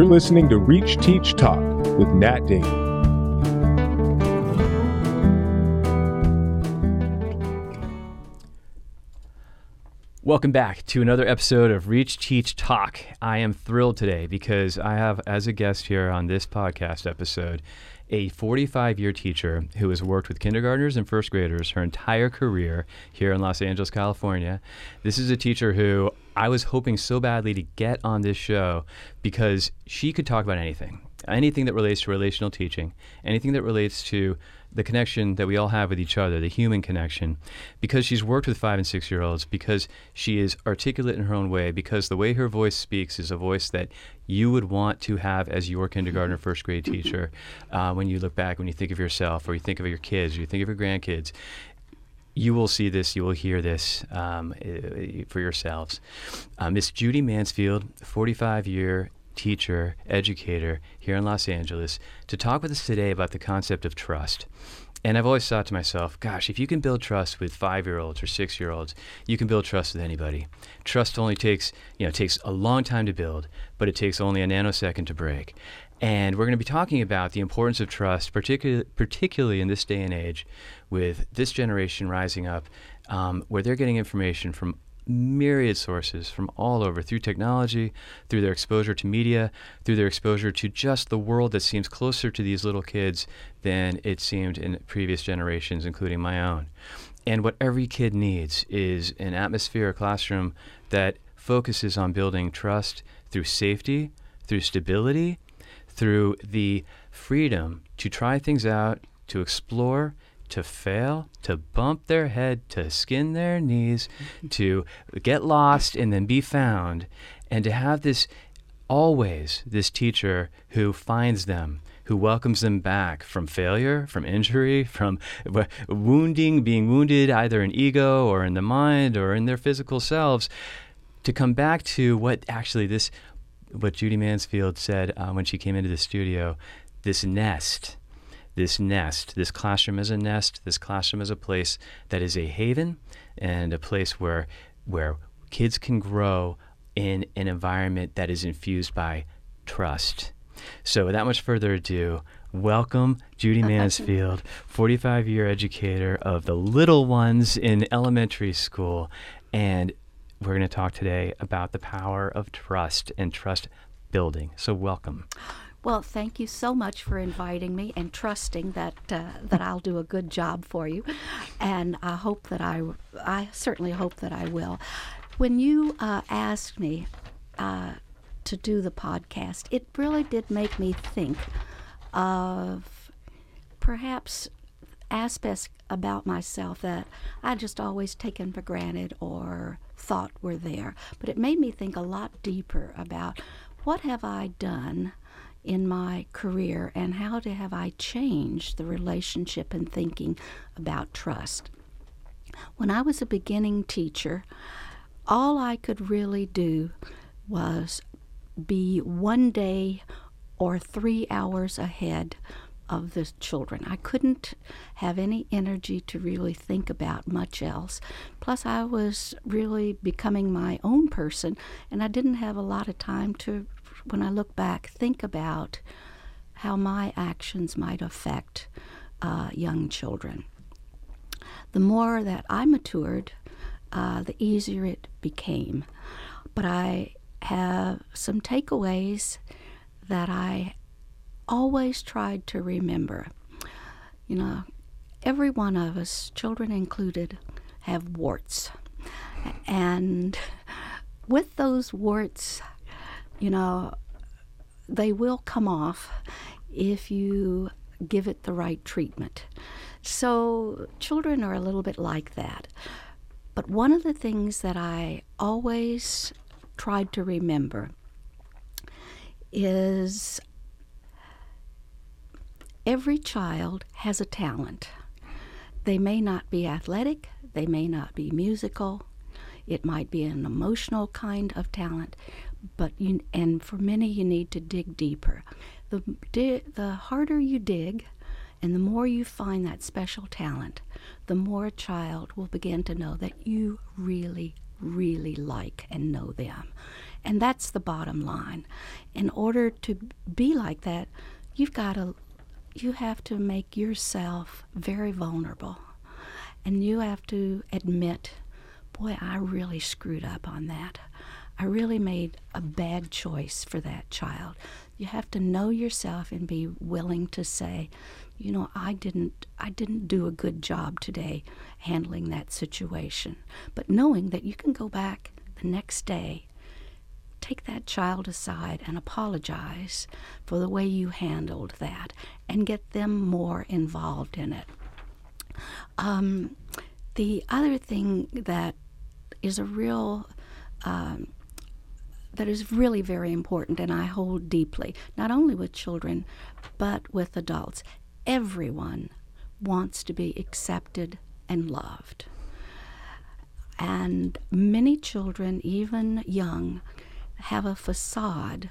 You're listening to Reach Teach Talk with Nat Davey. Welcome back to another episode of Reach Teach Talk. I am thrilled today because I have as a guest here on this podcast episode a 45 year teacher who has worked with kindergartners and first graders her entire career here in Los Angeles, California. This is a teacher who I was hoping so badly to get on this show because she could talk about anything. Anything that relates to relational teaching, anything that relates to the connection that we all have with each other, the human connection, because she's worked with five and six year olds, because she is articulate in her own way, because the way her voice speaks is a voice that you would want to have as your kindergarten or first grade teacher uh, when you look back, when you think of yourself, or you think of your kids, or you think of your grandkids. You will see this, you will hear this um, for yourselves. Uh, Miss Judy Mansfield, 45 year teacher, educator here in Los Angeles, to talk with us today about the concept of trust. And I've always thought to myself, gosh, if you can build trust with five year olds or six year olds, you can build trust with anybody. Trust only takes, you know, takes a long time to build, but it takes only a nanosecond to break. And we're going to be talking about the importance of trust, particularly, particularly in this day and age, with this generation rising up, um, where they're getting information from myriad sources from all over through technology, through their exposure to media, through their exposure to just the world that seems closer to these little kids than it seemed in previous generations, including my own. And what every kid needs is an atmosphere, a classroom that focuses on building trust through safety, through stability, through the freedom to try things out, to explore, to fail, to bump their head, to skin their knees, to get lost and then be found, and to have this always this teacher who finds them, who welcomes them back from failure, from injury, from wounding, being wounded either in ego or in the mind or in their physical selves, to come back to what actually this, what Judy Mansfield said uh, when she came into the studio, this nest this nest, this classroom is a nest, this classroom is a place that is a haven and a place where where kids can grow in an environment that is infused by trust. So without much further ado, welcome Judy Mansfield, 45 year educator of the little ones in elementary school. And we're going to talk today about the power of trust and trust building. So welcome. Well, thank you so much for inviting me and trusting that uh, that I'll do a good job for you, and I hope that I I certainly hope that I will. When you uh, asked me uh, to do the podcast, it really did make me think of perhaps aspects about myself that I just always taken for granted or thought were there. But it made me think a lot deeper about what have I done in my career and how to have I changed the relationship and thinking about trust. When I was a beginning teacher, all I could really do was be one day or three hours ahead of the children. I couldn't have any energy to really think about much else. Plus, I was really becoming my own person, and I didn't have a lot of time to when I look back, think about how my actions might affect uh, young children. The more that I matured, uh, the easier it became. But I have some takeaways that I always tried to remember. You know, every one of us, children included, have warts. And with those warts, you know, they will come off if you give it the right treatment. So, children are a little bit like that. But one of the things that I always tried to remember is every child has a talent. They may not be athletic, they may not be musical, it might be an emotional kind of talent, but you and for many you need to dig deeper. The di- the harder you dig, and the more you find that special talent, the more a child will begin to know that you really, really like and know them. And that's the bottom line. In order to be like that, you've got to you have to make yourself very vulnerable. And you have to admit, boy, I really screwed up on that. I really made a bad choice for that child. You have to know yourself and be willing to say, you know, I didn't I didn't do a good job today handling that situation. But knowing that you can go back the next day take that child aside and apologize for the way you handled that and get them more involved in it. Um, the other thing that is a real um, that is really very important and I hold deeply, not only with children, but with adults. Everyone wants to be accepted and loved. And many children, even young, have a facade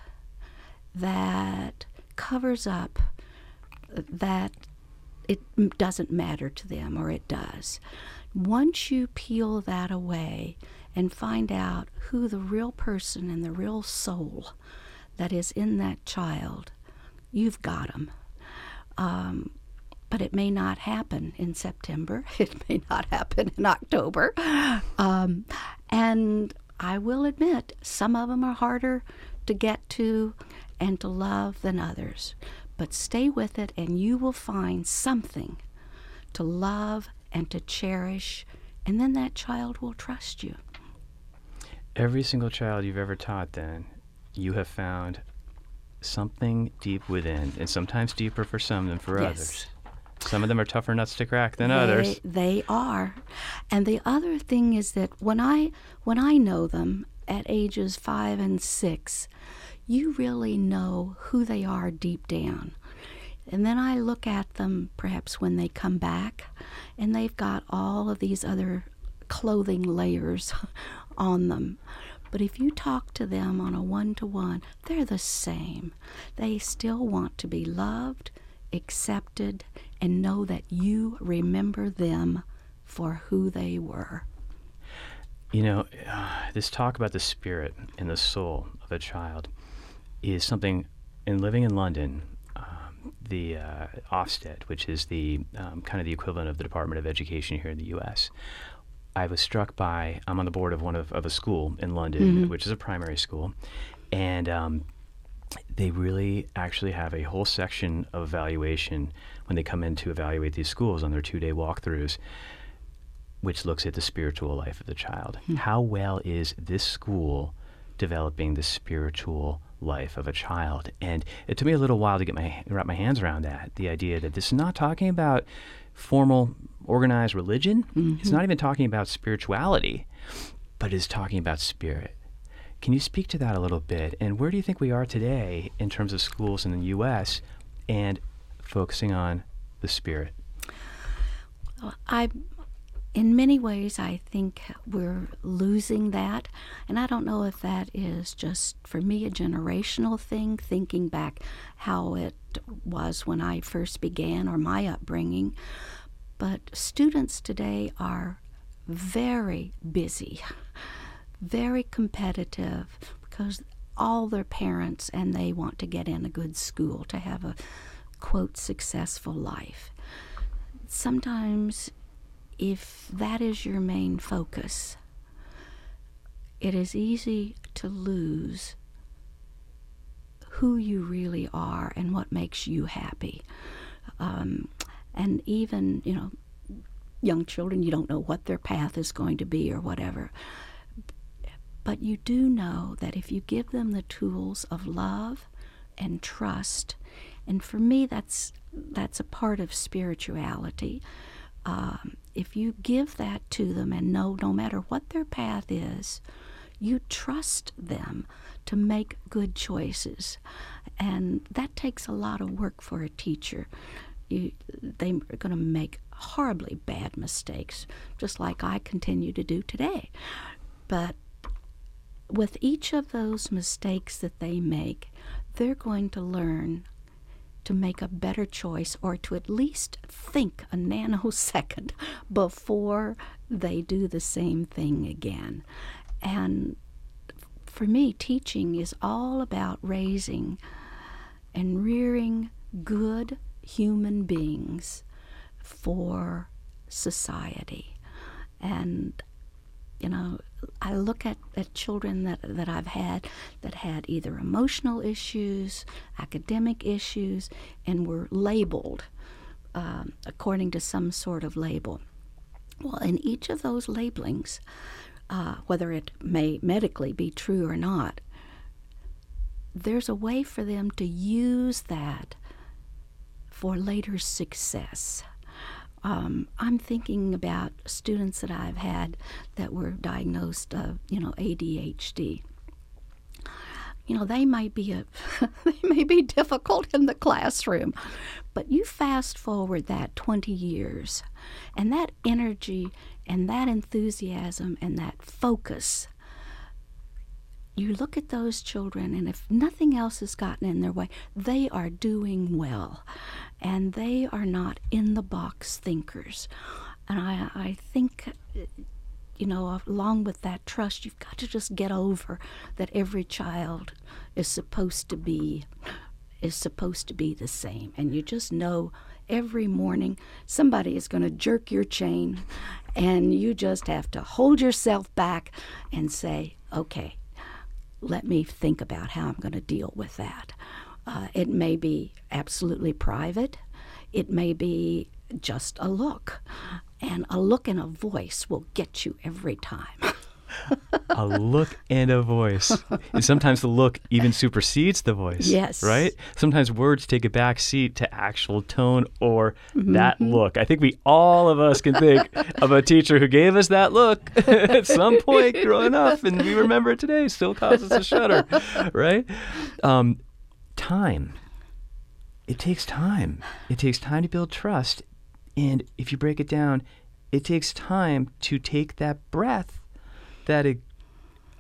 that covers up that it doesn't matter to them or it does. Once you peel that away and find out who the real person and the real soul that is in that child, you've got them. Um, but it may not happen in September. It may not happen in October. Um, and I will admit, some of them are harder to get to and to love than others. But stay with it, and you will find something to love and to cherish, and then that child will trust you. Every single child you've ever taught, then, you have found something deep within, and sometimes deeper for some than for Yes. others. Some of them are tougher nuts to crack than they, others. They are. And the other thing is that when I when I know them at ages 5 and 6, you really know who they are deep down. And then I look at them perhaps when they come back and they've got all of these other clothing layers on them. But if you talk to them on a one to one, they're the same. They still want to be loved, accepted, and know that you remember them for who they were. You know, uh, this talk about the spirit and the soul of a child is something. In living in London, um, the uh, Ofsted, which is the um, kind of the equivalent of the Department of Education here in the U.S., I was struck by. I'm on the board of one of, of a school in London, which is a primary school, and um, they really actually have a whole section of evaluation when they come in to evaluate these schools on their two-day walkthroughs which looks at the spiritual life of the child. How well is this school developing the spiritual life of a child? And it took me a little while to get my wrap my hands around that. The idea that this is not talking about formal, organized religion. It's not mm-hmm. even talking about spirituality, but is talking about spirit. Can you speak to that a little bit? And where do you think we are today in terms of schools in the U.S. and focusing on the spirit? I, in many ways, I think we're losing that. And I don't know if that is just, for me, a generational thing, thinking back how it was when I first began or my upbringing. But students today are very busy, very competitive because all their parents and they want to get in a good school to have a quote successful life. Sometimes if that is your main focus, it is easy to lose who you really are and what makes you happy. Um, and even, you know, young children, you don't know what their path is going to be or whatever. But you do know that if you give them the tools of love and trust, and for me, that's that's a part of spirituality. Um, if you give that to them and know no matter what their path is, you trust them to make good choices, and that takes a lot of work for a teacher. You, they're going to make horribly bad mistakes, just like I continue to do today. But with each of those mistakes that they make, they're going to learn to make a better choice or to at least think a nanosecond before they do the same thing again. And for me, teaching is all about raising and rearing good human beings for society. And, you know, I look at, at children that, that I've had that had either emotional issues, academic issues, and were labeled um, according to some sort of label. Well, in each of those labelings, uh, whether it may medically be true or not, there's a way for them to use that for later success. Um, I'm thinking about students that I've had that were diagnosed of, you know, ADHD. You know, they might be a, they may be difficult in the classroom, but you fast forward that 20 years, and that energy and that enthusiasm and that focus you look at those children, and if nothing else has gotten in their way, they are doing well and they are not in the box thinkers. And I, I think, you know, along with that trust, you've got to just get over that every child is supposed to be is supposed to be the same and you just know every morning somebody is going to jerk your chain and you just have to hold yourself back and say okay let me think about how I'm going to deal with that. Uh, it may be absolutely private, it may be just a look, and a look and a voice will get you every time. a look and a voice. And sometimes the look even supersedes the voice. Yes. Right? Sometimes words take a back seat to actual tone or mm-hmm. that look. I think we all of us can think of a teacher who gave us that look at some point growing up, and we remember it today. Still causes a shudder. Right? Um, time. It takes time. It takes time to build trust. And if you break it down, it takes time to take that breath that a,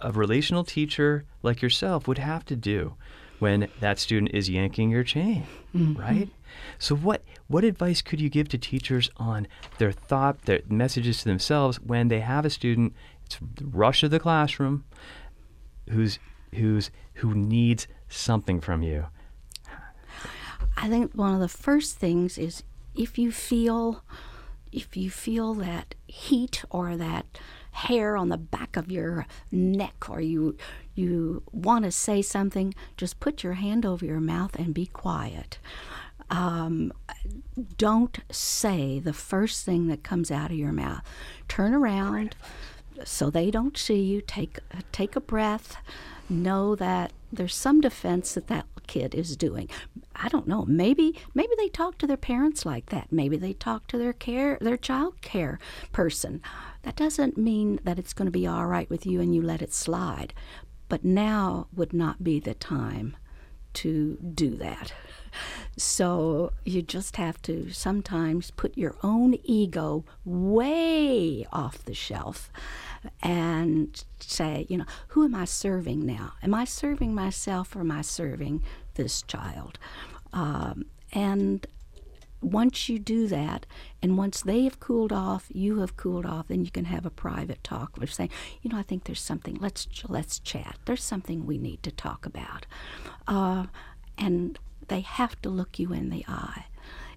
a relational teacher like yourself would have to do when that student is yanking your chain, mm-hmm. right? So what what advice could you give to teachers on their thought, their messages to themselves when they have a student, it's the rush of the classroom, who's who's who needs something from you? I think one of the first things is if you feel if you feel that heat or that hair on the back of your neck or you you want to say something, just put your hand over your mouth and be quiet. Um, don't say the first thing that comes out of your mouth. Turn around so they don't see you. Take take a breath. Know that there's some defense that that kid is doing. I don't know. Maybe maybe they talk to their parents like that. Maybe they talk to their care their child care person. That doesn't mean that it's going to be all right with you and you let it slide. But now would not be the time to do that. So you just have to sometimes put your own ego way off the shelf and say, you know, who am I serving now? Am I serving myself or am I serving this child? Um, and once you do that, and once they have cooled off, you have cooled off, then you can have a private talk of saying, you know, I think there's something. Let's let's chat. There's something we need to talk about, uh, and they have to look you in the eye.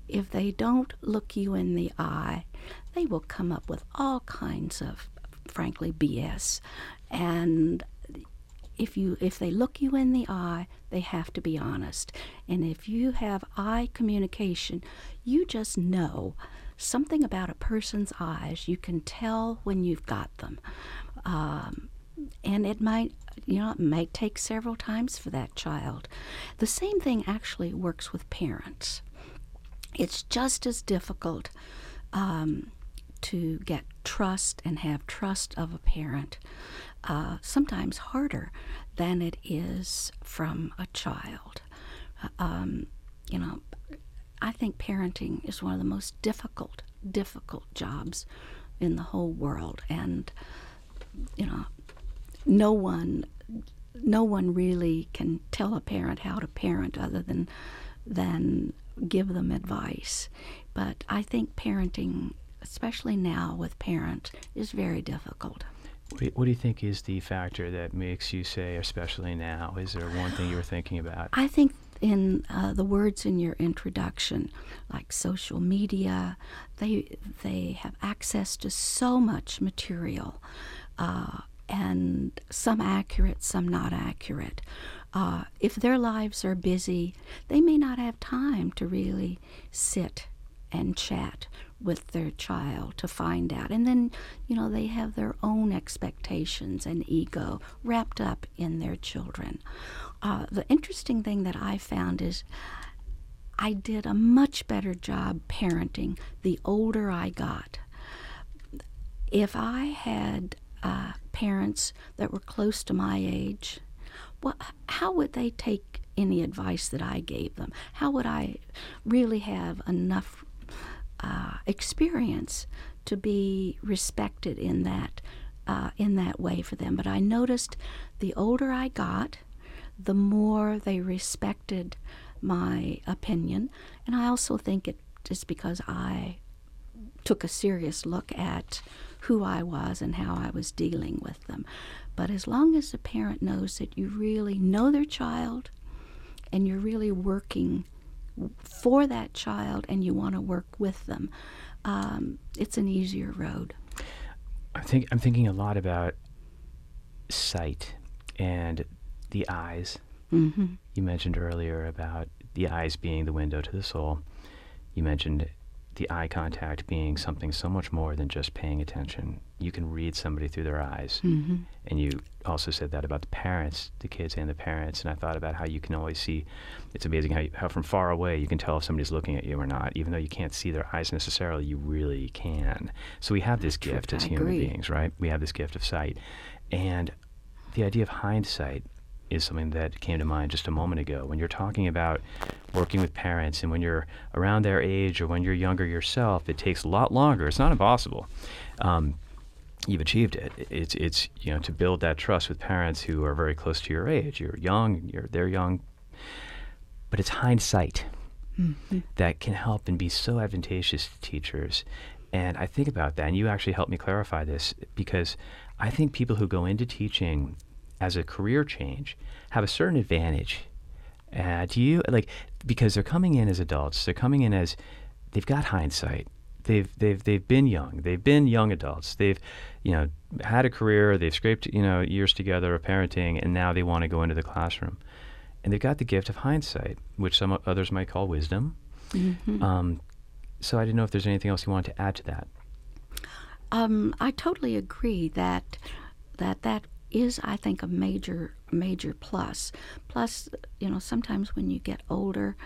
If they don't look you in the eye, they will come up with all kinds of, frankly, BS, and if you if they look you in the eye, they have to be honest. And if you have eye communication, you just know something about a person's eyes. You can tell when you've got them. Um, and it might you know it may take several times for that child. The same thing actually works with parents. It's just as difficult um, to get trust and have trust of a parent uh, sometimes harder than it is from a child. Um, you know, I think parenting is one of the most difficult, difficult jobs in the whole world, and you know, no one, no one really can tell a parent how to parent other than than give them advice. But I think parenting, especially now with parents, is very difficult What do, you, what do you think is the factor that makes you say, especially now? Is there one thing you were thinking about? I think in uh, the words in your introduction, like social media, they they have access to so much material, uh, and some accurate, some not accurate. Uh, if their lives are busy, they may not have time to really sit and chat with their child to find out. And then, you know, they have their own expectations and ego wrapped up in their children. Uh, the interesting thing that I found is I did a much better job parenting the older I got. If I had uh, parents that were close to my age, well, how would they take any advice that I gave them? How would I really have enough uh, experience to be respected in that uh, in that way for them? But I noticed the older I got, the more they respected my opinion, and I also think it is because I took a serious look at who I was and how I was dealing with them. But as long as the parent knows that you really know their child and you're really working for that child and you want to work with them, um, it's an easier road. I think I'm thinking a lot about sight and the eyes. Mm-hmm. You mentioned earlier about the eyes being the window to the soul. You mentioned the eye contact being something so much more than just paying attention. You can read somebody through their eyes. Mm-hmm. And you also said that about the parents, the kids and the parents. And I thought about how you can always see, it's amazing how, you, how from far away you can tell if somebody's looking at you or not. Even though you can't see their eyes necessarily, you really can. So we have this gift as I human agree. beings, right? We have this gift of sight. And the idea of hindsight is something that came to mind just a moment ago. When you're talking about working with parents and when you're around their age or when you're younger yourself, it takes a lot longer. It's not impossible. Um, you've achieved it. It's it's you know to build that trust with parents who are very close to your age. You're young. You're they're young. But it's hindsight that can help and be so advantageous to teachers. And I think about that, and you actually helped me clarify this because I think people who go into teaching as a career change have a certain advantage. Uh, do you like because they're coming in as adults? They're coming in as they've got hindsight. They've they've they've been young. They've been young adults. They've you know had a career. They've scraped you know years together of parenting, and now they want to go into the classroom. And they've got the gift of hindsight, which some others might call wisdom. Mm-hmm. Um, so I didn't know if there's anything else you wanted to add to that. Um, I totally agree that that that is, I think, a major major plus. Plus, you know, sometimes when you get older,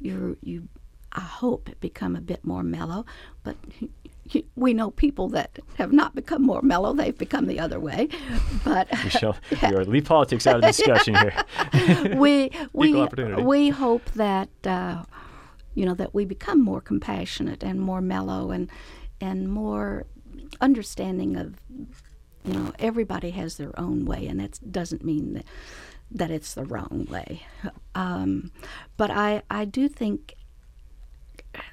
you're you, I hope, become a bit more mellow. But we know people that have not become more mellow; they've become the other way. But We shall we are leave politics out of the discussion here. we we we hope that uh, you know that we become more compassionate and more mellow and and more understanding of you know everybody has their own way and that doesn't mean that that it's the wrong way. Um, but I I do think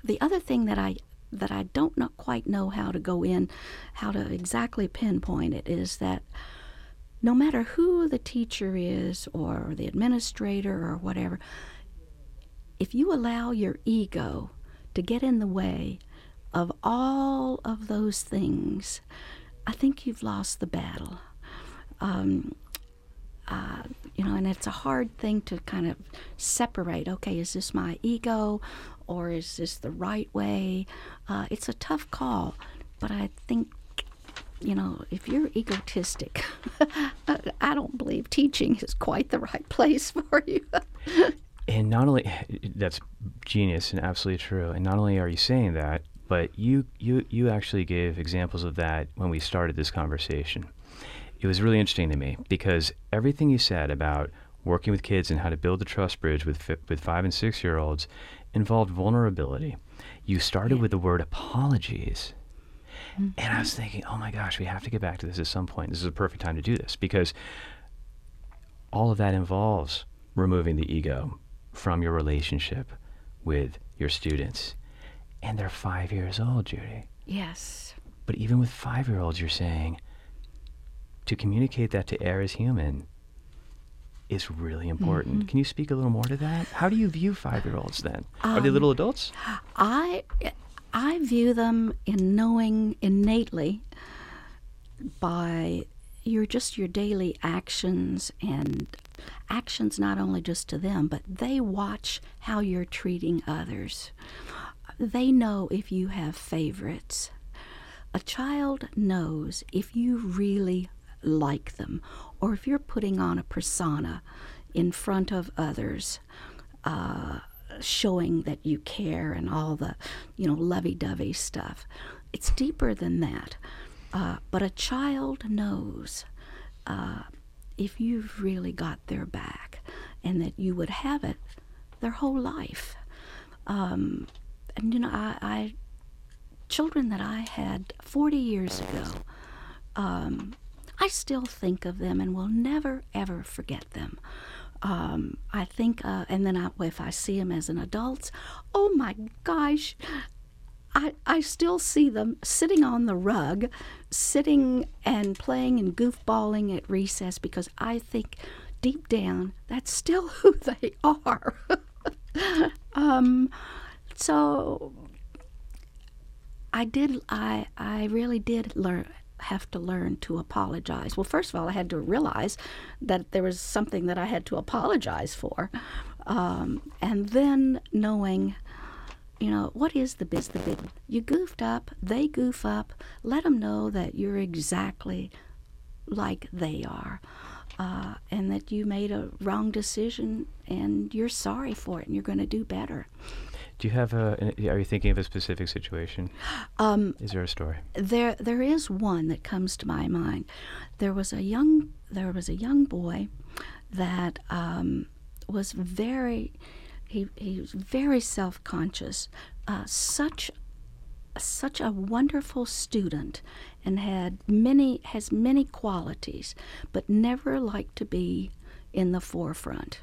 the other thing that I that I don't not quite know how to go in how to exactly pinpoint it is that no matter who the teacher is or the administrator or whatever, if you allow your ego to get in the way of all of those things, I think you've lost the battle. Um, uh, you know, and it's a hard thing to kind of separate. Okay, is this my ego, or is this the right way? Uh, it's a tough call, but I think you know, if you're egotistic, I don't believe teaching is quite the right place for you. and not only that's genius and absolutely true. And not only are you saying that, but you you you actually gave examples of that when we started this conversation. It was really interesting to me because everything you said about working with kids and how to build the trust bridge with fi- with five and six year olds involved vulnerability. You started with the word apologies. Mm-hmm. And I was thinking, oh my gosh, we have to get back to this at some point. This is a perfect time to do this because all of that involves removing the ego from your relationship with your students. And they're five years old, Judy. Yes. But even with five year olds, you're saying, to communicate that to err as human is really important. Mm-hmm. Can you speak a little more to that? How do you view five year olds then? Are they Um, little adults? I I view them in knowing innately by your just your daily actions and actions not only just to them, but they watch how you're treating others. They know if you have favorites. A child knows if you really like them or if you're putting on a persona in front of others. Uh, showing that you care and all the, you know, lovey-dovey stuff. It's deeper than that. Uh, but a child knows uh, if you've really got their back and that you would have it their whole life. Um, and, you know, I, I, children that I had 40 years ago, um, I still think of them and will never, ever forget them. Um, I think, uh, and then I, if I see them as an adult, oh my gosh, I, I still see them sitting on the rug, sitting and playing and goofballing at recess because I think deep down that's still who they are. um, so I did, I, I really did learn, have to learn to apologize. Well, first of all, I had to realize that there was something that I had to apologize for. Um, and then knowing, you know, what is the biz? the big? You goofed up, they goof up. Let them know that you're exactly like they are. Uh, and that you made a wrong decision and you're sorry for it and you're going to do better. Do you have a? an- Are you thinking of a specific situation? Um, Is there a story? there there is one that comes to my mind. There was a young there was a young boy that um, was very he he was very self conscious. Uh, such such a wonderful student and had many has many qualities, but never liked to be in the forefront.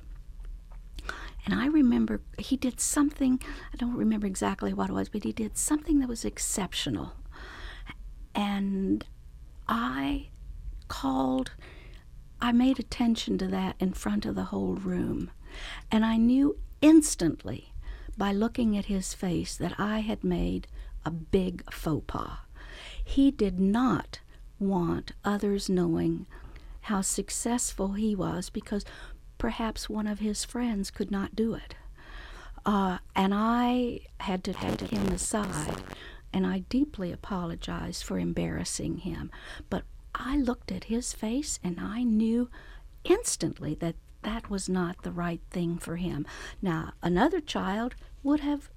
And I remember he did something, I don't remember exactly what it was, but he did something that was exceptional. And I called, I made attention to that in front of the whole room. And I knew instantly by looking at his face that I had made a big faux pas. He did not want others knowing how successful he was because perhaps one of his friends could not do it. Uh, and I had to take him aside, and I deeply apologized for embarrassing him. But I looked at his face, and I knew instantly that that was not the right thing for him. Now, another child would have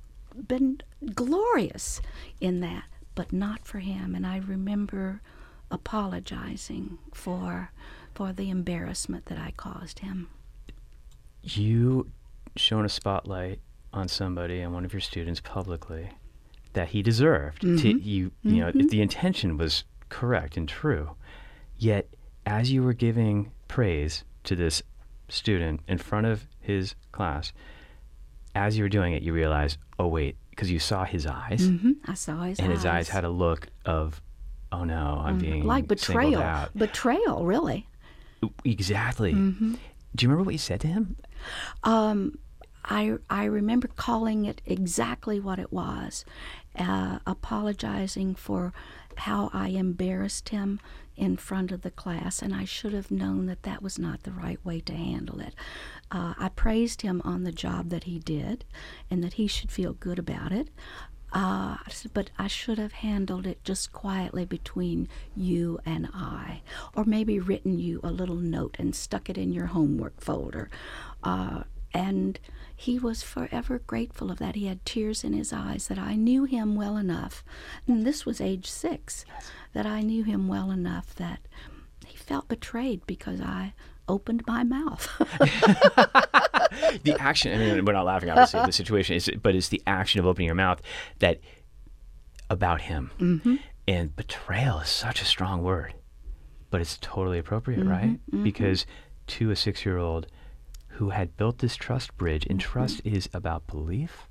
been glorious in that, but not for him. And I remember apologizing for for the embarrassment that I caused him. You shone a spotlight on somebody and one of your students publicly that he deserved. To, you, you know, if the intention was correct and true, yet as you were giving praise to this student in front of his class, as you were doing it, you realized, oh wait, because you saw his eyes, hmm I saw his and eyes. his eyes had a look of, oh no, I'm being like betrayal. Betrayal, really. Exactly. Mm-hmm. Do you remember what you said to him? Um, I I remember calling it exactly what it was, uh, apologizing for how I embarrassed him in front of the class, and I should have known that that was not the right way to handle it. Uh, I praised him on the job that he did, and that he should feel good about it. Uh, I said, but I should have handled it just quietly between you and I, or maybe written you a little note and stuck it in your homework folder. Uh, and he was forever grateful of that. He had tears in his eyes that I knew him well enough, and this was age six, that I knew him well enough that he felt betrayed because I opened my mouth. the action. I mean, we're not laughing obviously at the situation, is but it's the action of opening your mouth that about him. Mm-hmm. And betrayal is such a strong word, but it's totally appropriate, right? Because to a six-year-old who had built this trust bridge, and trust is about belief.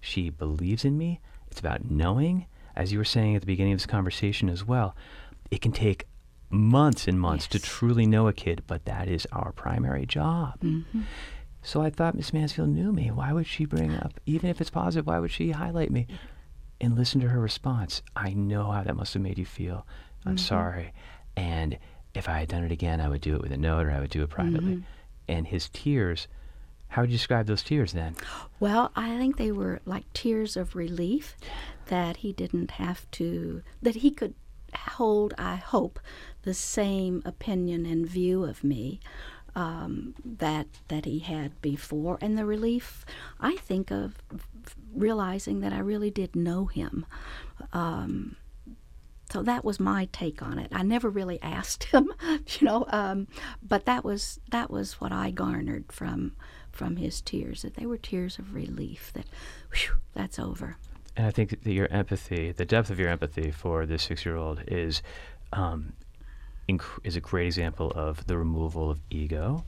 She believes in me. It's about knowing, as you were saying at the beginning of this conversation as well. It can take months and months to truly know a kid, but that is our primary job. Mm-hmm. So I thought Miss Mansfield knew me. Why would she bring up, even if it's positive, why would she highlight me? And listen to her response. I know how that must have made you feel. I'm mm-hmm. sorry. And if I had done it again, I would do it with a note or I would do it privately. Mm-hmm. And his tears, how would you describe those tears then? Well, I think they were like tears of relief that he didn't have to, that he could hold, I hope, the same opinion and view of me um, that that he had before, and the relief I think of realizing that I really did know him. Um, so that was my take on it. I never really asked him, you know, um, but that was that was what I garnered from from his tears. That they were tears of relief. That, whew, that's over. And I think that your empathy, the depth of your empathy for this six-year-old is um, is a great example of the removal of ego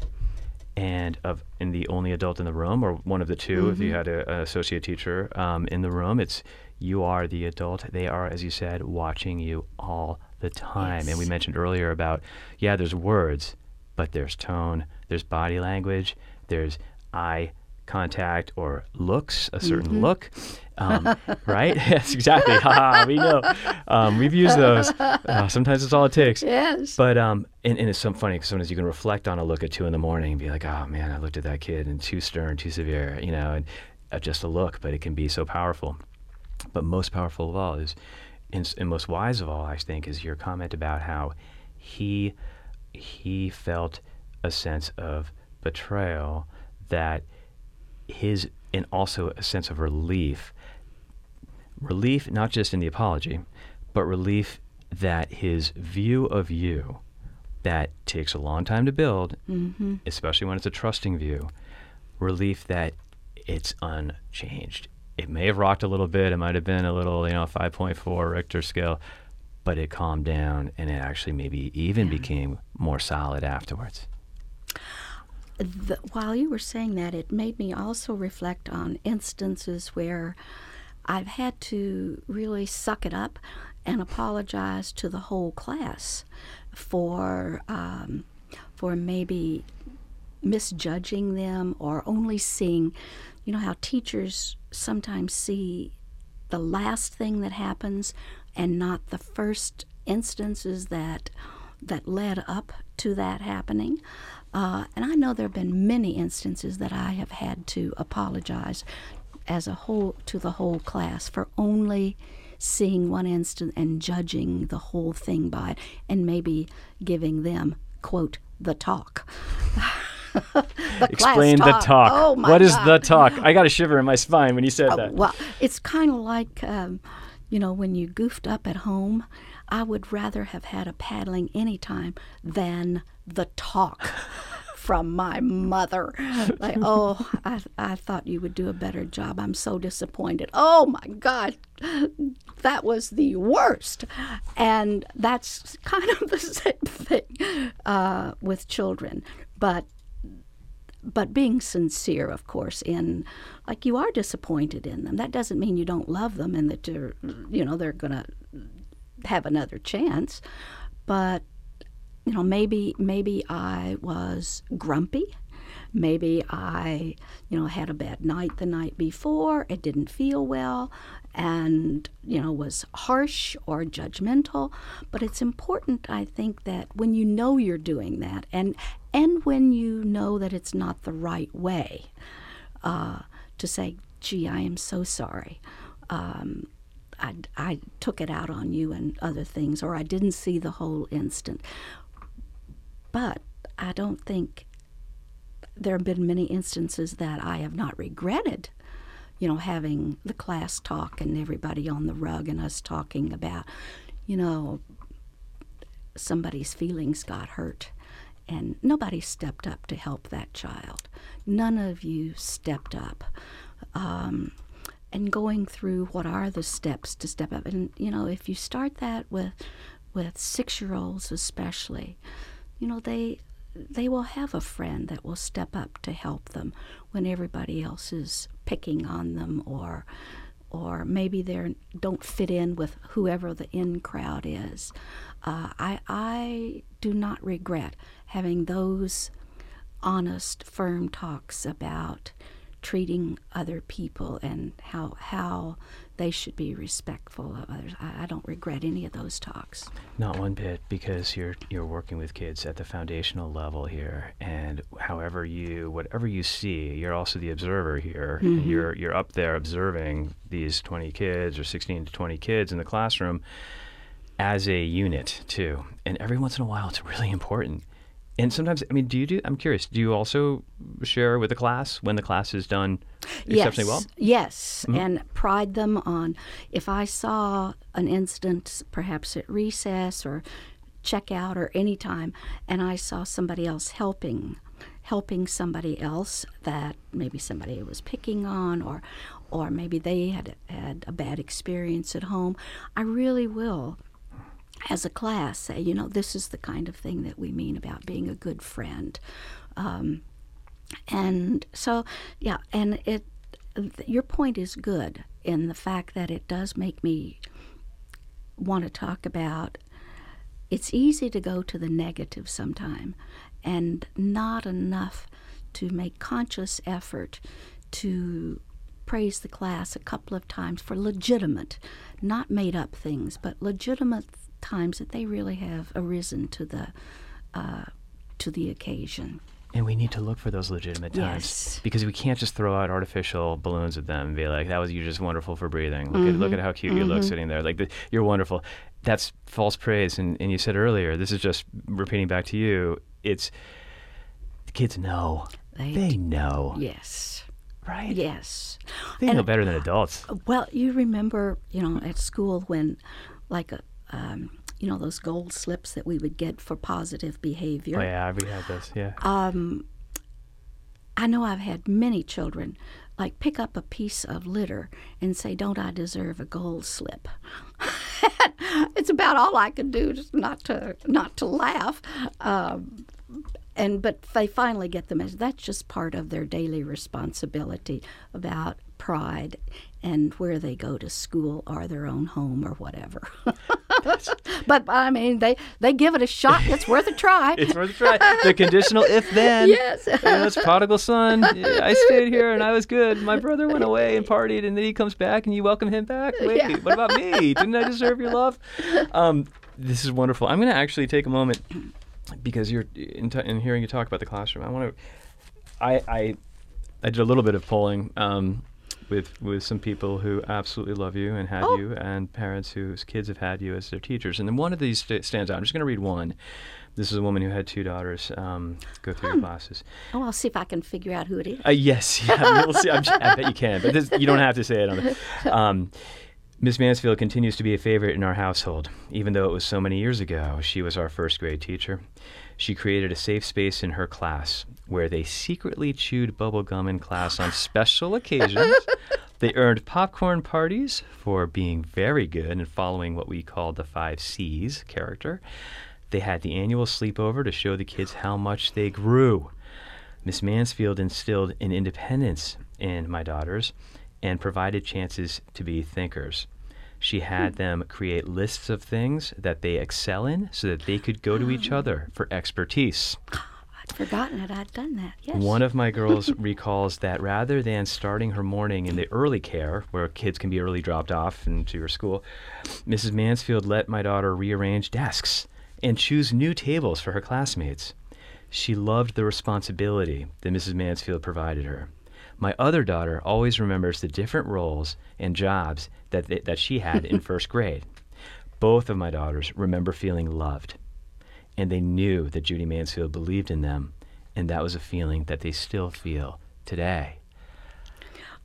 and of in the only adult in the room or one of the 2 if you had a, an associate teacher um, in the room. It's you are the adult. They are as you said watching you all the time. And we mentioned earlier about yeah there's words but there's tone there's body language there's eye contact or looks a certain look um, right? Yes exactly. Ha, we know. Um, we've used those. Uh, sometimes it's all it takes. Yes. but um, and, and it's so funny because sometimes you can reflect on a look at two in the morning and be like, oh man, I looked at that kid and too stern, too severe, you know, and uh, just a look, but it can be so powerful. But most powerful of all is, and, and most wise of all, I think, is your comment about how he he felt a sense of betrayal that his and also a sense of relief. Relief not just in the apology but relief that his view of you that takes a long time to build mm-hmm. especially when it's a trusting view relief that it's unchanged. It may have rocked a little bit. It might have been a little you know 5.4 richter scale but it calmed down and it actually maybe even became more solid afterwards the, while you were saying that, it made me also reflect on instances where I've had to really suck it up and apologize to the whole class for um, for maybe misjudging them or only seeing, you know, how teachers sometimes see the last thing that happens and not the first instances that that led up to that happening. Uh, and I know there have been many instances that I have had to apologize as a whole to the whole class for only seeing one instant and judging the whole thing by it and maybe giving them quote the talk. the explain class the talk Oh my what is God. the talk i got a shiver in my spine when you said Uh, that Well, it's kind of like, um, you know, when you goofed up at home. I would rather have had a paddling any time than the talk from my mother. Like, oh, I, I thought you would do a better job. I'm so disappointed. Oh my God, that was the worst. And that's kind of the same thing uh, with children. But but being sincere, of course, in like you are disappointed in them. That doesn't mean you don't love them and that you're, you know, they're gonna have another chance. But you know, maybe maybe I was grumpy. Maybe I, you know, had a bad night the night before. It didn't feel well, and you know, was harsh or judgmental. But it's important, I think, that when you know you're doing that, and and when you know that it's not the right way, uh, to say, "Gee, I am so sorry." Um, I, I took it out on you and other things, or I didn't see the whole instant. But I don't think there have been many instances that I have not regretted, you know, having the class talk and everybody on the rug and us talking about, you know, somebody's feelings got hurt and nobody stepped up to help that child. None of you stepped up. Um, and going through what are the steps to step up. And, you know, if you start that with, with six year olds especially, you know, they, they will have a friend that will step up to help them when everybody else is picking on them or or maybe they don't fit in with whoever the in crowd is. Uh, I I do not regret having those honest, firm talks about treating other people and how how they should be respectful of others. I, I, don't regret any of those talks. Not one bit, because you're you're working with kids at the foundational level here, and however you whatever you see, you're also the observer here. Mm-hmm. You're you're up there observing these 20 kids or 16 to 20 kids in the classroom as a unit too. And every once in a while, it's really important and sometimes, I mean, do you do? I'm curious. Do you also share with the class when the class is done exceptionally yes, well? Yes, Mhm. and pride them on. If I saw an instance perhaps at recess or checkout or any time, and I saw somebody else helping, helping somebody else that maybe somebody was picking on, or, or maybe they had had a bad experience at home, I really will as a class say, you know, this is the kind of thing that we mean about being a good friend. Um, and so, yeah, and it, your point is good in the fact that it does make me want to talk about. It's easy to go to the negative sometime, and not enough to make conscious effort to praise the class a couple of times for legitimate, not made up things, but legitimate times that they really have arisen to the uh, to the occasion. And we need to look for those legitimate times Yes. because we can't just throw out artificial balloons at them and be like, "That was you just wonderful for breathing. Look at look at how cute you look sitting there. Like the, you're wonderful." That's false praise. And and you said earlier, this is just repeating back to you. It's the kids know. They They know, Yes, right? yes. They And- know better than adults. Well, you remember, you know, at school when, like, a, um, you know, those gold slips that we would get for positive behavior. Oh yeah, we had this. Yeah. Um, I know I've had many children like pick up a piece of litter and say, "Don't I deserve a gold slip?" it's about all I could do just not to not to laugh. Um, and but they finally get the message. That's just part of their daily responsibility about pride and where they go to school or their own home or whatever. but I mean, they they give it a shot. It's worth a try. It's worth a try. The conditional if then. Yes. You know, it's prodigal son. I stayed here and I was good. My brother went away and partied, and then he comes back and you welcome him back. Wait, Yeah. what about me? Didn't I deserve your love? Um, this is wonderful. I'm going to actually take a moment because you're in, t- in hearing you talk about the classroom. I want to. I, I I did a little bit of polling. Um, with, with some people who absolutely love you and had Oh. you, and parents whose kids have had you as their teachers. And then one of these st- stands out. I'm just going to read one. This is a woman who had two daughters um, go through your classes. Oh, I'll see if I can figure out who it is. Uh, yes, yeah, you'll see. I'm, I bet you can, but this, you don't have to say it on the. Um, Miss Mansfield continues to be a favorite in our household, even though it was so many years ago. She was our first grade teacher. She created a safe space in her class where they secretly chewed bubble gum in class on special occasions. They earned popcorn parties for being very good and following what we called the five C's character. They had the annual sleepover to show the kids how much they grew. Miss Mansfield instilled an independence in my daughters and provided chances to be thinkers. She had hmm. them create lists of things that they excel in so that they could go to each ah. other for expertise. I'd forgotten it. I'd done that. Yes. One of my girls recalls that rather than starting her morning in the early care, where kids can be early dropped off into your school, Mrs. Mansfield let my daughter rearrange desks and choose new tables for her classmates. She loved the responsibility that Mrs. Mansfield provided her. My other daughter always remembers the different roles and jobs that, they, that she had in first grade. Both of my daughters remember feeling loved and they knew that Judy Mansfield believed in them, and that was a feeling that they still feel today.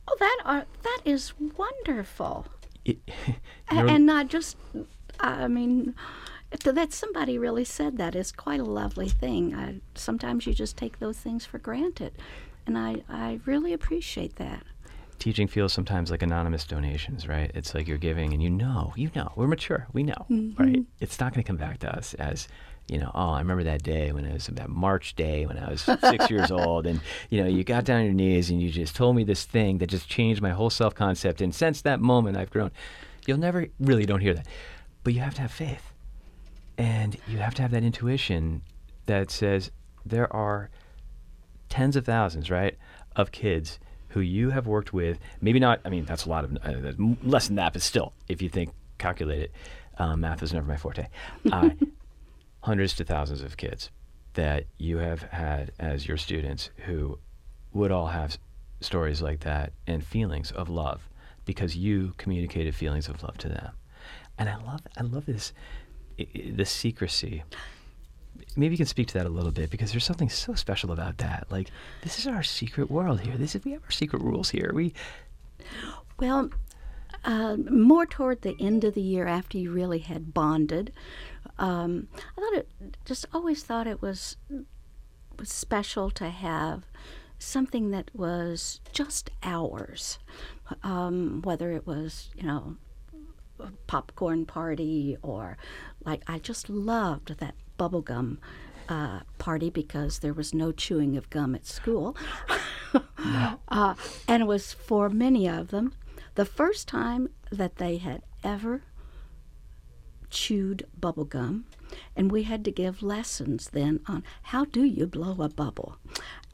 oh, that are, that is wonderful. It, A- and not just, I mean, that somebody really said that is quite a lovely thing. I, sometimes you just take those things for granted, and I, I really appreciate that. teaching feels sometimes like anonymous donations, right? It's like you're giving and you know, you know, we're mature, we know, mm-hmm. right? It's not going to come back to us as, you know, oh, I remember that day when it was about March day when I was six years old, and you know, you got down on your knees and you just told me this thing that just changed my whole self concept, and since that moment, I've grown. You'll never really don't hear that, but you have to have faith, and you have to have that intuition that says there are tens of thousands, right, of kids who you have worked with. Maybe not. I mean, that's a lot of uh, less than that, but still, if you think calculate it, uh, math is never my forte. Uh, hundreds to thousands of kids that you have had as your students who would all have stories like that and feelings of love because you communicated feelings of love to them. And I love I love this the secrecy. Maybe you can speak to that a little bit because there's something so special about that. Like this is our secret world here. This is we have our secret rules here. We well, uh, more toward the end of the year after you really had bonded, um, I thought it just always thought it was was special to have something that was just ours, um, whether it was you know popcorn party or like I just loved that bubblegum uh, party because there was no chewing of gum at school. no. uh, and it was for many of them the first time that they had ever chewed bubble gum, and we had to give lessons then on how do you blow a bubble.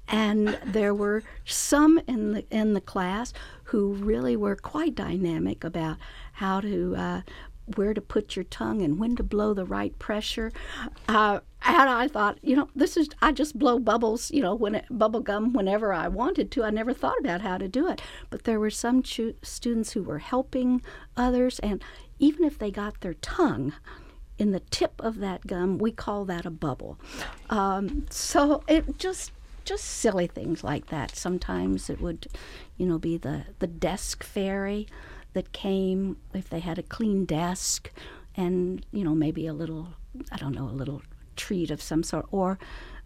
And there were some in the in the class who really were quite dynamic about how to uh, where to put your tongue and when to blow the right pressure. Uh, and I thought, you know, this is I just blow bubbles, you know, when it, bubble gum whenever I wanted to. I never thought about how to do it. But there were some students who were helping others, and even if they got their tongue in the tip of that gum, we call that a bubble. Um, so it just just silly things like that. Sometimes it would, you know, be the the desk fairy that came if they had a clean desk, and you know maybe a little I don't know a little treat of some sort or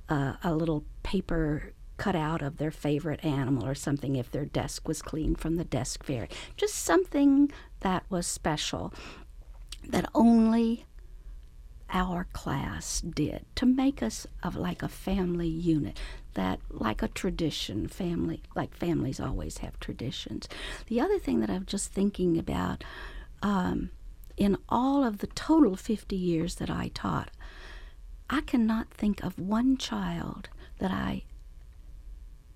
uh, a little paper cut out of their favorite animal or something if their desk was clean from the desk fairy. Just something that was special that only our class did to make us of like a family unit that like a tradition family like families always have traditions the other thing that i'm just thinking about um, in all of the total 50 years that i taught i cannot think of one child that i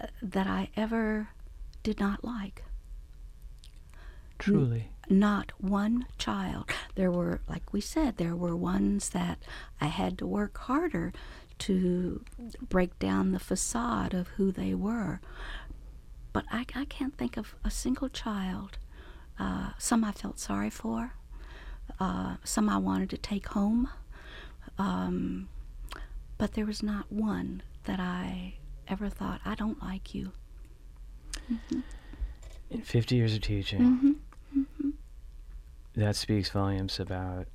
uh, that i ever did not like Truly. Not one child. There were, like we said, there were ones that I had to work harder to break down the facade of who they were. But I, I can't think of a single child. Uh, some I felt sorry for, uh, some I wanted to take home. Um, but there was not one that I ever thought, I don't like you. Mm-hmm. In 50 years of teaching, mm-hmm. Mm-hmm. That speaks volumes about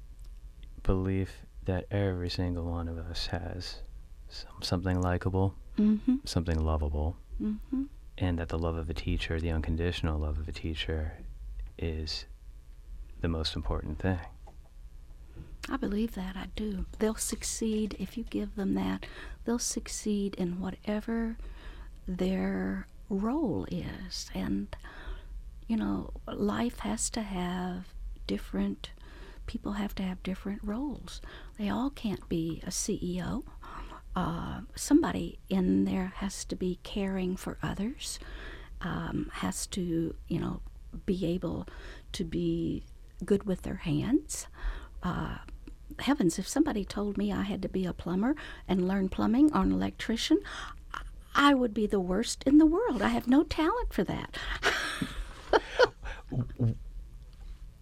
belief that every single one of us has some, something likable, mm-hmm. something lovable, mm-hmm. and that the love of a teacher, the unconditional love of a teacher, is the most important thing. I believe that. I do. They'll succeed if you give them that. They'll succeed in whatever their role is. And you know, life has to have different people have to have different roles. They all can't be a CEO. Uh, somebody in there has to be caring for others, um, has to, you know, be able to be good with their hands. Uh, heavens, if somebody told me I had to be a plumber and learn plumbing or an electrician, I would be the worst in the world. I have no talent for that.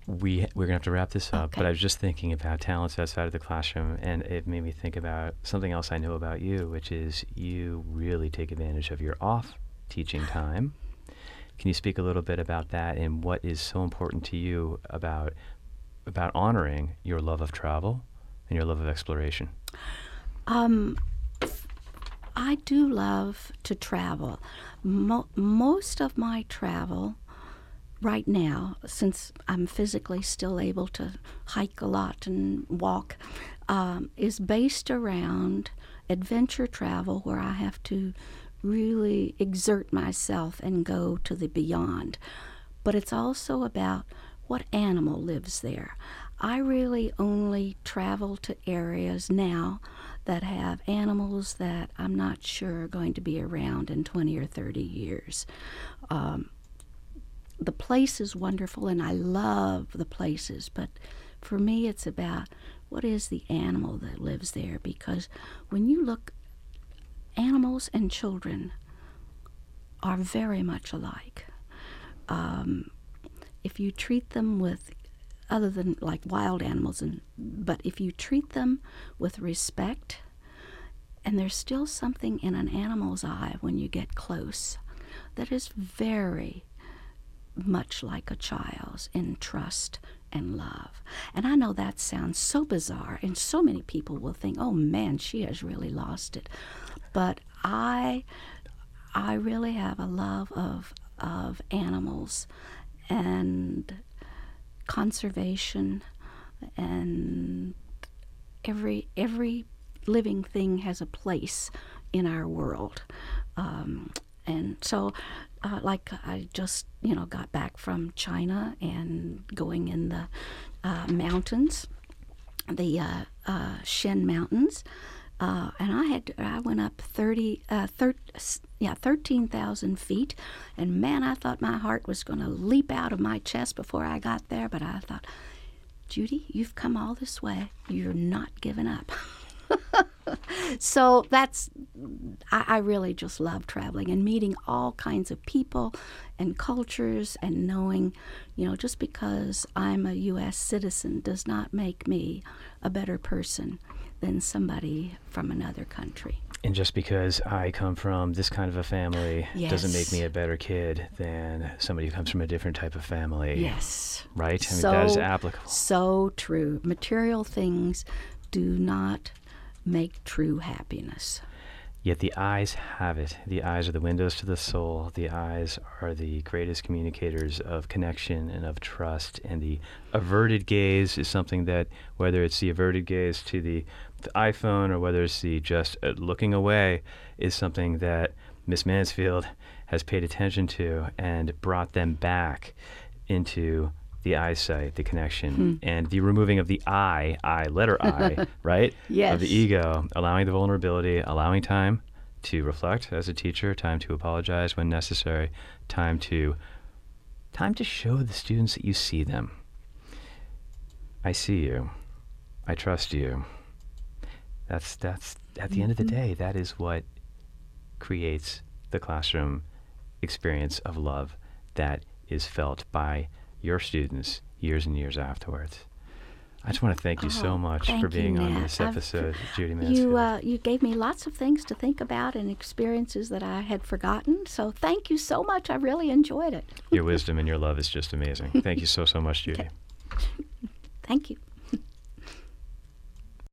we we're gonna have to wrap this up, okay. but I was just thinking about talents outside of the classroom, and it made me think about something else I know about you, which is you really take advantage of your off teaching time. Can you speak a little bit about that and what is so important to you about about honoring your love of travel and your love of exploration? Um, I do love to travel. Mo- most of my travel right now, since I'm physically still able to hike a lot and walk, um, is based around adventure travel where I have to really exert myself and go to the beyond. But it's also about what animal lives there. I really only travel to areas now that have animals that I'm not sure are going to be around in 20 or 30 years. Um, the place is wonderful and I love the places, but for me it's about what is the animal that lives there because when you look animals and children are very much alike. Um, if you treat them with other than like wild animals and but if you treat them with respect and there's still something in an animal's eye when you get close that is very much like a child's in trust and love. And I know that sounds so bizarre, and so many people will think, oh man, she has really lost it. But I, I really have a love of, of animals and conservation and every every living thing has a place in our world um, and so uh, like I just you know got back from China and going in the uh, mountains, the uh, uh Shan Mountains, uh, and I had I went up thirty uh, thir- yeah thirteen thousand feet, and man, I thought my heart was going to leap out of my chest before I got there, but I thought. Judy, you've come all this way. You're not giving up. so that's I, I, really just love traveling and meeting all kinds of people and cultures and knowing you know just because i'm a us citizen does not make me a better person than somebody from another country and just because I come from this kind of a family yes. doesn't make me a better kid than somebody who comes from a different type of family. Yes. Right? I mean, so, that is applicable. So true. Material things do not make true happiness. Yet the eyes have it. The eyes are the windows to the soul. The eyes are the greatest communicators of connection and of trust. And the averted gaze is something that, whether it's the averted gaze to the, the iPhone or whether it's the just uh, looking away, is something that Miss Mansfield has paid attention to and brought them back into the eyesight, the connection, hmm. and the removing of the I, I, letter I, right? Yes. Of the ego, allowing the vulnerability, allowing time to reflect as a teacher, time to apologize when necessary, time to time to show the students that you see them. I see you. I trust you. That's that's at the mm-hmm. end of the mm-hmm. day, that is what creates the classroom experience of love that is felt by your students years and years afterwards. I just want to thank you oh, so much for being you, on this episode, I've, Judy Mansfield. You, uh, you gave me lots of things to think about and experiences that I had forgotten. So thank you so much. I really enjoyed it. your wisdom and your love is just amazing. Thank you so, so much, Judy. Okay. Thank you.